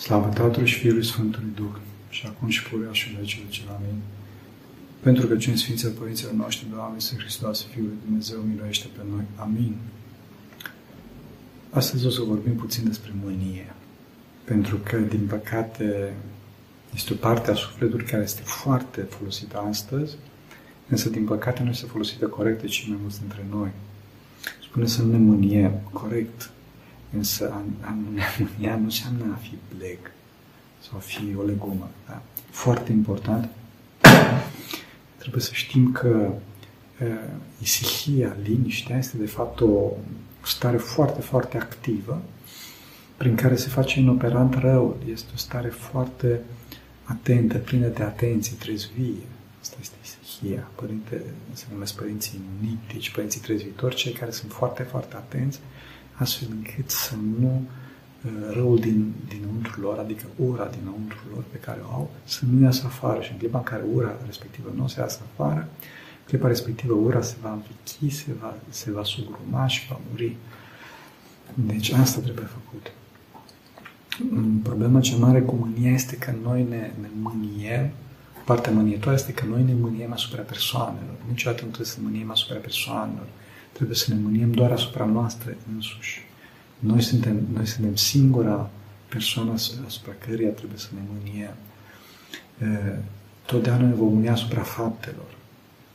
Slavă Tatălui și Fiului Sfântului Duh, și acum și pururea și în vecii vecii. Amin. Pentru că cine Sfinții Părinților noștri, Doamne, Să Hristos, Fiul lui Dumnezeu, miluiește pe noi. Amin. Astăzi o să vorbim puțin despre mânie. Pentru că, din păcate, este o parte a sufletului care este foarte folosită astăzi, însă, din păcate, nu este folosită corect de cei mai mulți dintre noi. Spune să nu ne mâniem, corect, însă a, a ne mânia nu înseamnă a fi bleg sau a fi o legumă. Da? Foarte important, trebuie să știm că uh, isihia, liniștea, este de fapt o stare foarte, foarte activă prin care se face inoperant răul. Este o stare foarte atentă, plină de atenție, trezvie. Asta este isihia. Părinte, se numesc părinții nitici, părinții trezvitori, cei care sunt foarte, foarte atenți, astfel încât să nu uh, răul din, dinăuntru lor, adică ura dinăuntru lor pe care o au, să nu iasă afară. Și în clipa în care ura respectivă nu se iasă afară, în clipa respectivă ura se va învechi, se va, se va sugruma și va muri. Deci asta trebuie făcut. Problema cea mare cu mânia este că noi ne, ne mâniem, partea mânietoare este că noi ne mâniem asupra persoanelor. Niciodată nu trebuie să ne mâniem asupra persoanelor. Trebuie să ne mâniem doar asupra noastre însuși. Noi suntem, noi suntem singura persoană asupra căreia trebuie să ne mâniem. Totdeauna ne vom mâni asupra faptelor.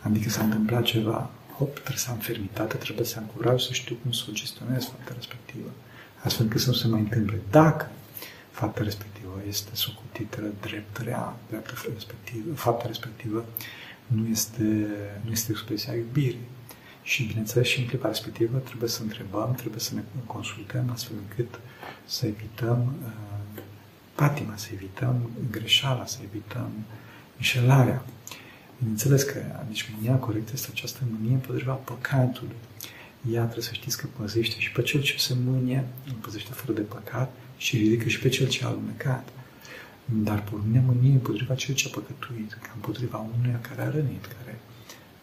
Adică s-a întâmplat ceva, hop, trebuie să am fermitate, trebuie să am curaj să știu cum să o gestionez fapta respectivă, astfel încât să nu se mai întâmple. Dacă fapta respectivă este socutită drept rea, dreapta respectivă, fapta respectivă nu este, nu este expresia iubirii. Și, bineînțeles, și în clipa respectivă trebuie să întrebăm, trebuie să ne consultăm astfel încât să evităm uh, patima, să evităm greșeala, să evităm înșelarea. Bineînțeles că deci mânia corectă este această mânie împotriva păcatului. Ea trebuie să știți că păzește și pe cel ce se mânie, îl păzește fără de păcat și ridică și pe cel ce a alunecat. Dar pornirea mânie împotriva cel ce a păcătuit, ca împotriva unuia care a rănit, care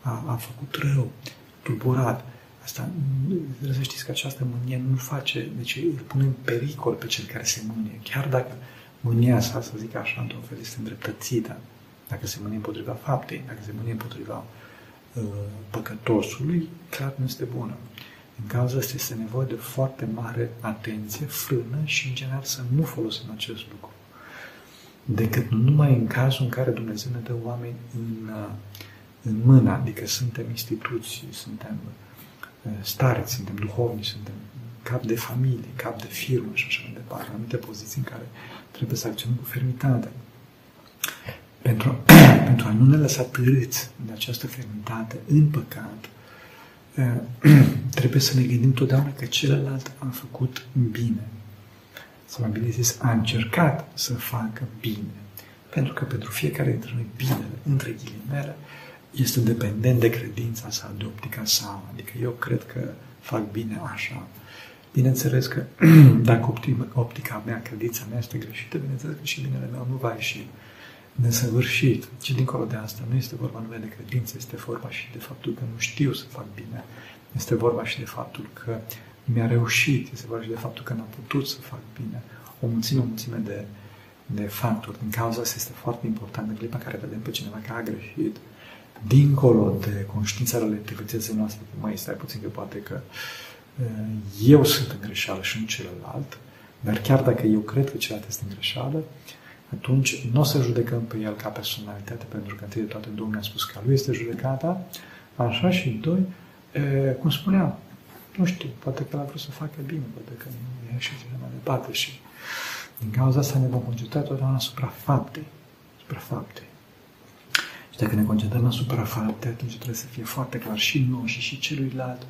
a, a făcut rău, tulburat. Asta, trebuie să știți că această mânie nu face, deci îl pune în pericol pe cel care se mânie. Chiar dacă mânia sa, să zic așa, într-un fel, este îndreptățită, dacă se mânie împotriva faptei, dacă se mânie împotriva uh, păcătosului, clar nu este bună. În cauza asta este nevoie de foarte mare atenție, frână și, în general, să nu folosim acest lucru. Decât numai în cazul în care Dumnezeu ne dă oameni în, uh, în mână, adică suntem instituții, suntem uh, stareți, suntem duhovni, suntem cap de familie, cap de firmă și așa mai departe, anumite poziții în care trebuie să acționăm cu fermitate. Pentru, pentru a nu ne lăsa târâți de această fermitate în păcat, trebuie să ne gândim totdeauna că celălalt a făcut bine. Sau mai bine zis, a încercat să facă bine. Pentru că pentru fiecare dintre noi binele, între ghilimele, este dependent de credința sa, de optica sa. Adică eu cred că fac bine așa. Bineînțeles că dacă optica mea, credința mea este greșită, bineînțeles că și binele meu nu va ieși nesăvârșit. Și dincolo de asta nu este vorba numai de credință, este vorba și de faptul că nu știu să fac bine. Este vorba și de faptul că mi-a reușit, este vorba și de faptul că n-am putut să fac bine. O mulțime, o mulțime de, de factori. Din cauza asta este foarte important în clipa în care vedem pe cineva că a greșit, dincolo de conștiința relativității noastre, mai stai puțin că poate că eu sunt în greșeală și nu celălalt, dar chiar dacă eu cred că celălalt este în greșeală, atunci nu o să judecăm pe el ca personalitate, pentru că întâi de toate Domnul a spus că lui este judecata, așa și doi, e, cum spuneam, nu știu, poate că el a vrut să facă bine, poate că nu e și mai departe și din cauza asta ne vom concentra totdeauna asupra faptei, asupra faptei. Și dacă ne concentrăm asupra faptei, atunci trebuie să fie foarte clar și noi și și celuilalt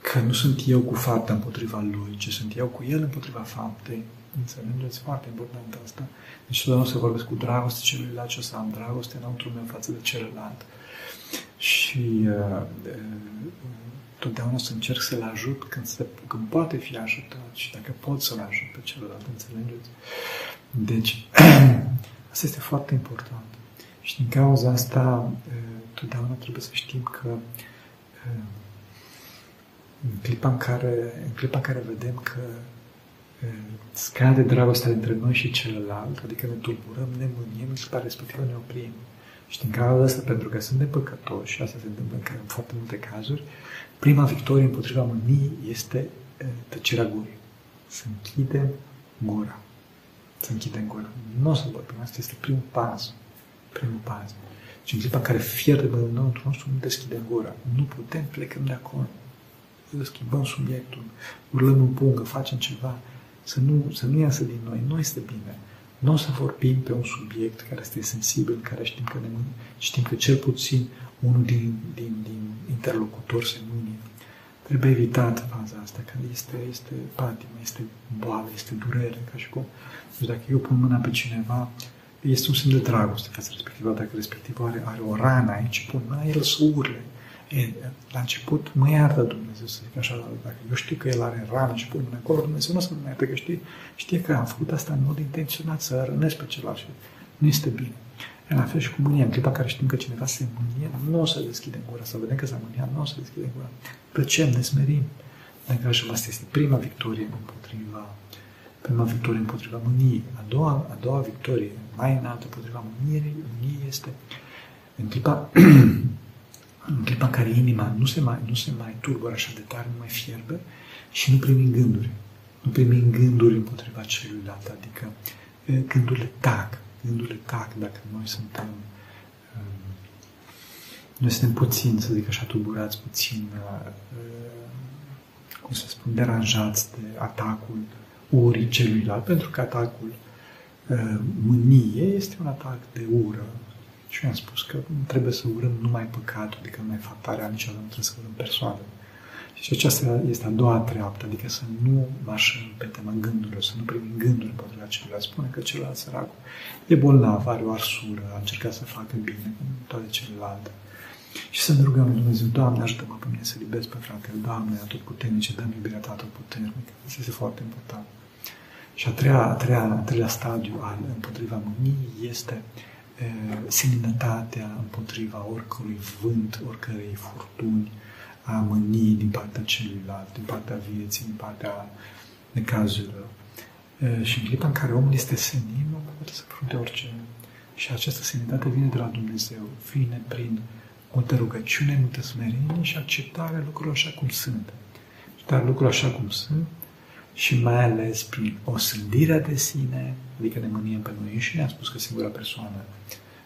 că nu sunt eu cu fapta împotriva lui, ci sunt eu cu el împotriva faptei. Înțelegeți? Foarte important asta. Deci totdeauna să vorbesc cu dragoste celuilalt și o să am dragoste înăuntru meu față de celălalt. Și uh, uh, totdeauna să încerc să-l ajut când, se, când poate fi ajutat și dacă pot să-l ajut pe celălalt, înțelegeți? Deci, asta este foarte important. Și din cauza asta, uh, totdeauna trebuie să știm că uh, în clipa în care, în clipa în care vedem că scade dragostea dintre noi și celălalt, adică ne tulburăm, ne mâniem și pe respectiv ne oprim. Și din cauza asta, pentru că suntem păcătoși, și asta se întâmplă în, în foarte multe cazuri, prima victorie împotriva mâniei este tăcerea gurii. Să închidem gura. Să închidem gura. Nu o să vorbim. Asta este primul pas. Primul pas. Și în clipa în care fierbe înăuntru nostru, nu deschidem gura. Nu putem, plecăm de acolo. Schimbăm subiectul, urlăm în pungă, facem ceva, să nu, să nu iasă din noi. Nu este bine. Nu o să vorbim pe un subiect care este sensibil, care știm că, ne, știm că cel puțin unul din, din, din interlocutori se mânie. Trebuie evitat faza asta, că este, este patimă, este boală, este durere, ca și cum. Deci dacă eu pun mâna pe cineva, este un semn de dragoste față respectiv, dacă respectiv are, are o rană aici, pun mâna, el să urle. E, la început mă iartă Dumnezeu, să zic așa, dacă eu știu că el are rană și pun mâna acolo, Dumnezeu nu o să mă iartă, că știe, știe că am făcut asta în mod intenționat, să rănesc pe celălalt și nu este bine. E la fel și cu mânia. În clipa care știm că cineva se mânie, nu o să deschidem gura. Să vedem că s-a mâniat, nu o să deschidem gura. Plăcem, ne smerim. Dragii asta este prima victorie împotriva prima victorie împotriva mâniei. A doua, a doua victorie, mai înaltă împotriva mâniei, mâniei este în clipa, în clipa în care inima nu se mai, nu se mai tulbură așa de tare, nu mai fierbe și nu primim gânduri. Nu primim gânduri împotriva celuilalt, adică gândurile tac, gândurile tac dacă noi suntem um, noi suntem puțin, să zic așa, tulburați, puțin, uh, cum să spun, deranjați de atacul urii celuilalt, pentru că atacul uh, mânie este un atac de ură. Și eu am spus că trebuie să urăm numai păcatul, adică numai faptarea niciodată nu trebuie să urăm persoanele. Și aceasta este a doua treaptă, adică să nu marșăm pe tema gândurilor, să nu primim gânduri împotriva celuilalt. Spune că celălalt săracul e bolnav, are o arsură, a încercat să facă bine cu toate celelalte. Și să ne rugăm lui Dumnezeu, Doamne, ajută-mă pe mine să iubesc pe fratele, Doamne, tot puternice, dă-mi iubirea Ta tot puternică. Asta este foarte important. Și a treia, a treia, a treia stadiu al împotriva mâniei este e, seninătatea împotriva oricărui vânt, oricărei furtuni, a mâniei din partea celuilalt, din partea vieții, din partea necazurilor. Și în clipa în care omul este senin, omul poate să frunte orice. Și această senitate vine de la Dumnezeu, vine prin multă rugăciune, multă smerenie și acceptarea lucrurilor așa cum sunt. Dar lucrurile așa cum sunt și mai ales prin osândirea de sine, adică ne mâniem pe noi înșine, am spus că singura persoană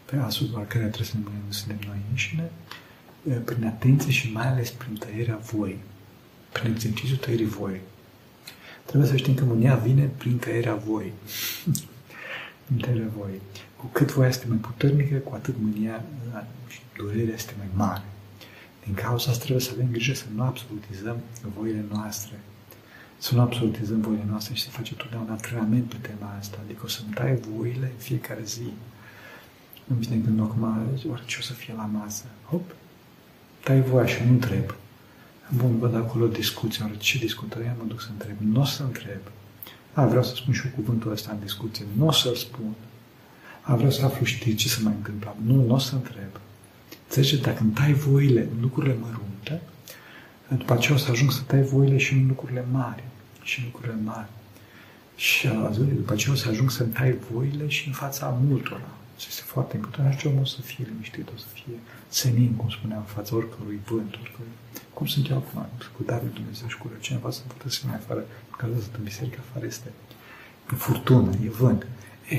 pe asupra care trebuie să ne mânim suntem noi înșine, prin atenție și mai ales prin tăierea voii, prin exercițiul tăierii voii. Trebuie să știm că mânia vine prin tăierea voii. prin tăierea voii. Cu cât voia este mai puternică, cu atât mânia și durerea este mai mare. Din cauza asta trebuie să avem grijă să nu absolutizăm voile noastre. Să nu absolutizăm voile noastre și să facem totdeauna antrenament pe tema asta. Adică o să-mi tai voile în fiecare zi. Îmi vine gândul acum, oare ce o să fie la masă? Hop, tai voia și nu întreb. Bun, văd acolo discuție, ori ce discută? Ia mă duc să întreb. Nu o să întreb. A, vreau să spun și eu cuvântul ăsta în discuție. Nu o să-l spun. A, vreau să aflu știi ce se mai întâmplă. Nu, nu o să întreb. Înțelegi? Dacă îmi tai voile în lucrurile mărunte, după aceea o să ajung să tai voile și în lucrurile mari. Și în lucrurile mari. Și după aceea o să ajung să-mi tai voile și în fața multora. Și este foarte important. Și omul o să fie liniștit, o să fie senin, cum spuneam, în fața oricărui vânt, oricărui... Cum sunt eu acum, cu darul Dumnezeu și cu cineva să putea să mai afară, că sunt în biserică afară este e furtună, e vânt. E,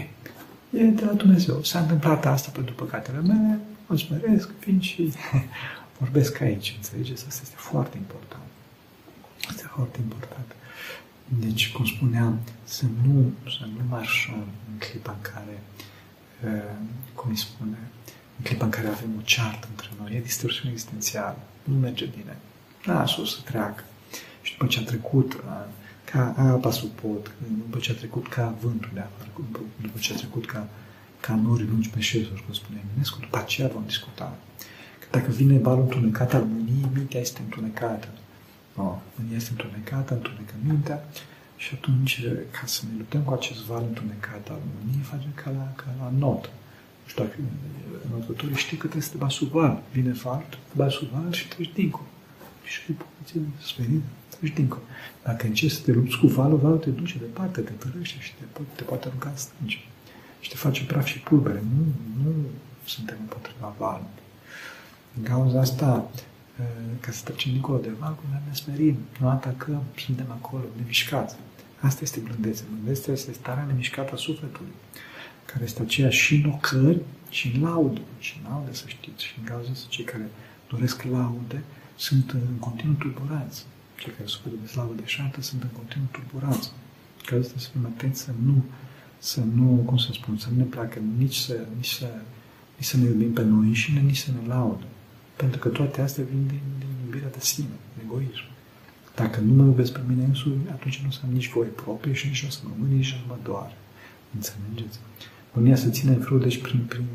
e de la Dumnezeu. S-a întâmplat asta pentru păcatele mele, mă smeresc, vin și vorbesc aici, înțelegeți? Asta este foarte important. Asta este foarte important. Deci, cum spuneam, să nu, să nu marșăm în clipa în care cum îi spune, în clipa în care avem o ceartă între noi, e distorsiune existențială, nu merge bine. Lasă-o să treacă. Și după ce a trecut ca apa sub pod, după ce a trecut ca vântul de afară, după ce a trecut ca, ca nori lungi pe șezuri, cum spune Eminescu, după aceea vom discuta. Că dacă vine balul întunecat al mâniei, mintea este întunecată. Oh, mânia este întunecată, întunecă mintea și atunci, ca să ne luptăm cu acest val întunecat al mâniei, facem ca la, ca la notă. Nu știu dacă notătorii știi că trebuie să te bagi sub val. Vine val, te bagi sub val și treci dincolo. și ai poziție sperită, treci dincolo. Dacă încerci să te lupți cu valul, valul te duce departe, te tărăște și te, poate, te poate arunca în stânge. Și te face praf și pulbere. Nu, nu suntem împotriva valului. În cauza asta, ca să trecem dincolo de val, noi ne smerim, nu atacăm, suntem acolo, nemișcați. Asta este blândețe. Blândețea este starea nemișcată a sufletului, care este aceea și în ocări, și în laudă. Și în laudă, să știți, și în cauza asta, cei care doresc laude sunt în continuu tulburați. Cei care suferă de slavă deșartă sunt în continuu tulburați. Ca asta să fim atenți să nu, să nu, cum să spun, să nu ne placă nici să, nici să, nici să ne iubim pe noi și nici să ne laudă. Pentru că toate astea vin din, din iubirea de sine, din egoism. Dacă nu mă iubesc pe mine însumi, atunci nu o să am nici voie proprie și nici o să mă mâni, nici o să mă doare. Înțelegeți? Unia să ține în deci prin, prin,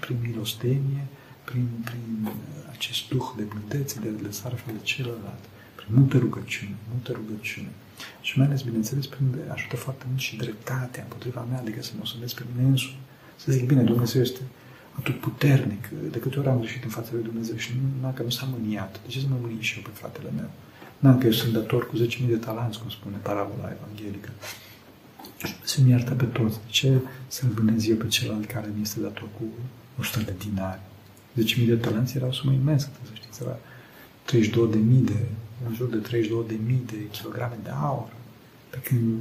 prin milostenie, prin, prin acest duh de blândețe, de lăsare față de celălalt, prin multă rugăciune, multă rugăciune. Și mai ales, bineînțeles, prin ajută foarte mult și dreptatea împotriva mea, adică să mă osândesc pe mine însumi. Să zic, bine, Dumnezeu este atât puternic, de câte ori am greșit în fața lui Dumnezeu și nu, că nu s-a mâniat. De ce să mă mâni și eu pe fratele meu? N-am că eu sunt dator cu 10.000 de talanți, cum spune parabola evanghelică. Și mi iartă pe toți. De ce să-l vânez eu pe celălalt care mi este dator cu 100 de dinari? 10.000 de talanți era o sumă imensă, să știți, era 32.000 de, în jur de 32.000 de kilograme de aur. Pe când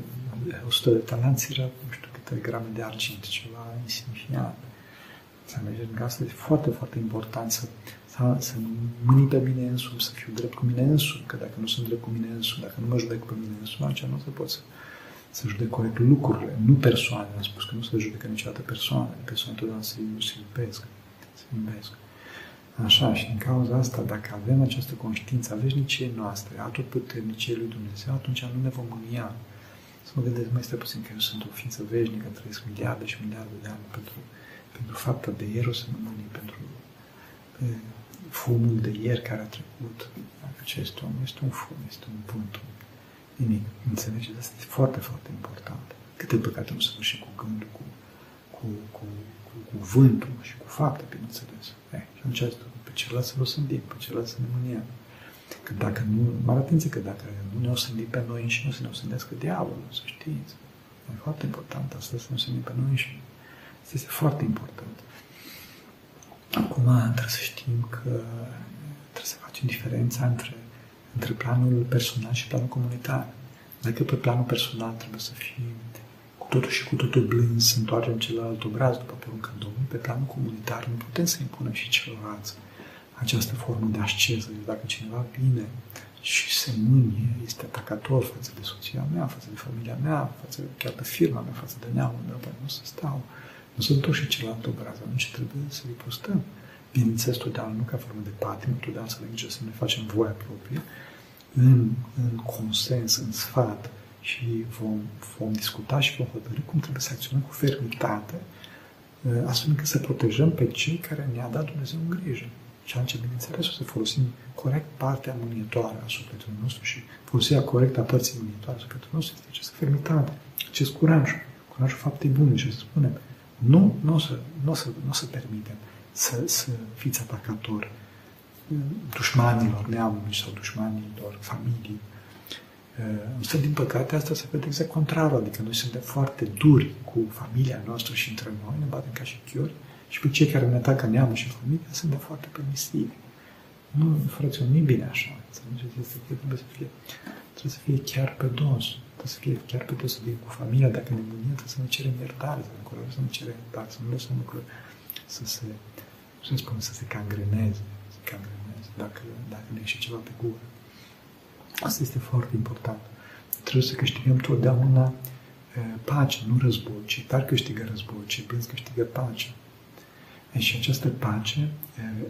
100 de talanți era, nu știu câte grame de argint, ceva insignifiant. Să mergem în casă, este foarte, foarte important să, să, să mâni pe mine însumi, să fiu drept cu mine însumi, că dacă nu sunt drept cu mine însumi, dacă nu mă judec pe mine însumi, atunci nu se pot să, să judec corect lucrurile, nu persoane. Am spus că nu se judecă niciodată persoane, persoane întotdeauna se, se iubesc, se iubesc. Așa, și din cauza asta, dacă avem această conștiință a veșniciei noastre, a tot puternicii lui Dumnezeu, atunci nu ne vom mânia. Să mă gândesc, mai este puțin că eu sunt o ființă veșnică, trăiesc miliarde și miliarde de ani pentru, pentru fapta de ieri o să mă mâni, pentru pe fumul de ieri care a trecut. Dacă acest om este un fum, este un vânt, nimic. Înțelegeți? Asta este foarte, foarte important. Câte păcate nu se și cu gândul, cu, cu, cu, cu, cu vântul și cu fapte, bineînțeles. Eh, și atunci pe celălalt să-l osândim, pe celălalt să ne mâniem. Că dacă nu, mare atenție că dacă nu ne osândim pe noi și nu să ne osândească diavolul, să știți. E foarte important asta, să ne osândim pe noi și Asta este foarte important. Acum trebuie să știm că trebuie să facem diferența între, între planul personal și planul comunitar. Dacă pe planul personal trebuie să fim cu totul și cu totul blânzi, să întoarcem celălalt obraz după porunca Domnului, pe planul comunitar nu putem să impunem și celorlalți această formă de asceză. Deci dacă cineva vine și se mânie, este atacator față de soția mea, față de familia mea, față chiar de firma mea, față de neamul meu, păi nu să stau. Nu sunt tot și celălalt obraz, atunci trebuie să îi postăm. Bineînțeles, totdeauna nu ca formă de patim, totdeauna să ne să ne facem voia proprie, în, în consens, în sfat, și vom, vom discuta și vom hotărâi cum trebuie să acționăm cu fermitate, ă, astfel încât să protejăm pe cei care ne-a dat Dumnezeu în grijă. Și atunci, bineînțeles, o să folosim corect partea mânietoare a sufletului nostru și folosirea corectă a părții mânietoare a sufletului nostru este această fermitate, acest curaj, curajul faptei bune și să spunem, nu, nu o să, nu o să, nu o să permitem să, să fiți atacator dușmanilor neamului sau dușmanilor familiei. Însă, din păcate, asta se vede exact contrarul, adică noi suntem foarte duri cu familia noastră și între noi, ne batem ca și chiori, și pe cei care ne atacă neamul și familia suntem foarte permisivi. Nu, frăților, nu e bine așa. Înțelegeți? Este, trebuie să fie, trebuie să fie chiar pe dos. Trebuie să fie chiar pe dos, să fie cu familia. Dacă ne mânie, trebuie să ne cerem iertare, să ne încurajăm să ne cerem iertare, să nu lăsăm lucruri să se, să spun, să se cangreneze, să se cangreneze, dacă, dacă ne ieșe ceva pe gură. Asta este foarte important. Trebuie să câștigăm totdeauna pace, nu război, ci tari câștigă război, ci blânz câștigă pace. Și această pace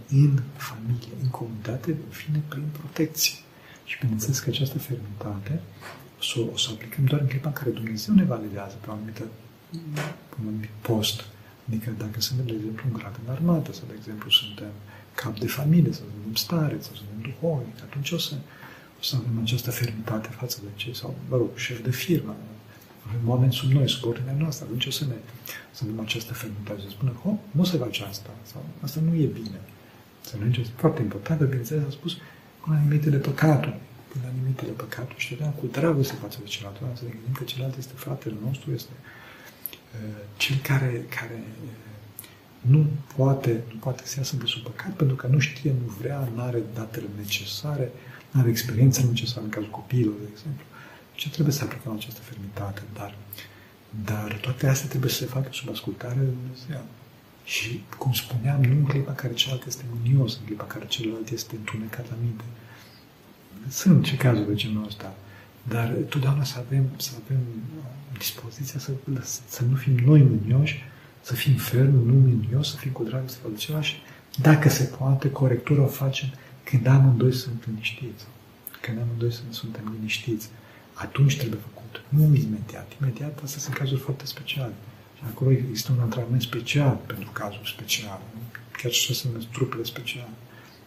în familie, în comunitate, vine prin protecție. Și bineînțeles că această fermitate o să, o să aplicăm doar în clipa în care Dumnezeu ne validează pe o anumită, pe un anumit post. Adică dacă suntem, de exemplu, un grad în armată, sau, de exemplu, suntem cap de familie, sau suntem stare, sau suntem duhovnic, atunci o să, o să avem această fermitate față de cei, sau, mă rog, șef de firmă, avem oameni sub noi, sub ordinea noastră, atunci o să ne să avem această fermitate, să spunem, oh, nu se face asta, sau asta nu e bine. Să nu începeți. Foarte important, că bineînțeles a spus, până la limitele păcatului, până la limitele păcatului și totdeauna cu dragoste față de celălalt, să ne gândim că celălalt este fratele nostru, este uh, cel care, care uh, nu poate, nu poate să iasă de sub păcat pentru că nu știe, nu vrea, nu are datele necesare, nu are experiența necesară în cazul copiilor, de exemplu. Ce trebuie să aplicăm această fermitate, dar, dar toate astea trebuie să se facă sub ascultare de Dumnezeu. Și, cum spuneam, nu în clipa care celălalt este mânios, în clipa care celălalt este întunecat la minte. Sunt ce cazuri de genul ăsta, dar totdeauna să avem, să avem dispoziția să, să nu fim noi mânioși, să fim fermi, nu mânios, să fim cu dragoste față de celălalt și, dacă se poate, corectura o facem când amândoi sunt liniștiți. Când amândoi sunt, suntem liniștiți. Atunci trebuie făcut. Nu imediat. Imediat, astea sunt cazuri foarte speciale. Și acolo există un antrenament special pentru cazuri speciale. Chiar și să numesc trupele speciale.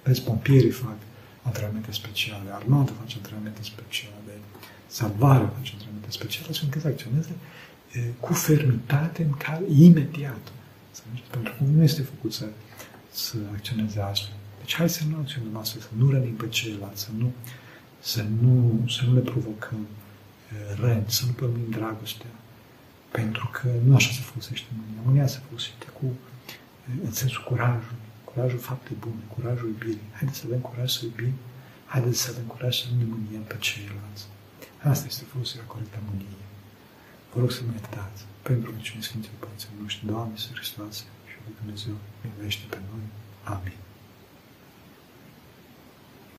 Vezi, pompierii fac antrenamente speciale, armata face antrenamente speciale, salvarea face antrenamente speciale, astfel încât să acționeze cu fermitate în care imediat. Pentru că nu este făcut să, să acționeze astfel. Deci hai să nu acționăm astfel, să nu rănim pe ceilalți, să nu, să nu, să nu le provocăm răni, să nu pămim dragostea. Pentru că nu așa se folosește mânia. Mânia se folosește cu, în sensul curajului, curajul faptei bune, curajul iubirii. Haideți să avem curaj să iubim, haideți să avem curaj să nu ne mâniem pe ceilalți. Asta este folosirea corectă a mâniei. Vă rog să mă iertați pentru rugăciune Sfinților Părinții noștri, Doamne, să Hristos și Dumnezeu, iubește pe noi. Amin.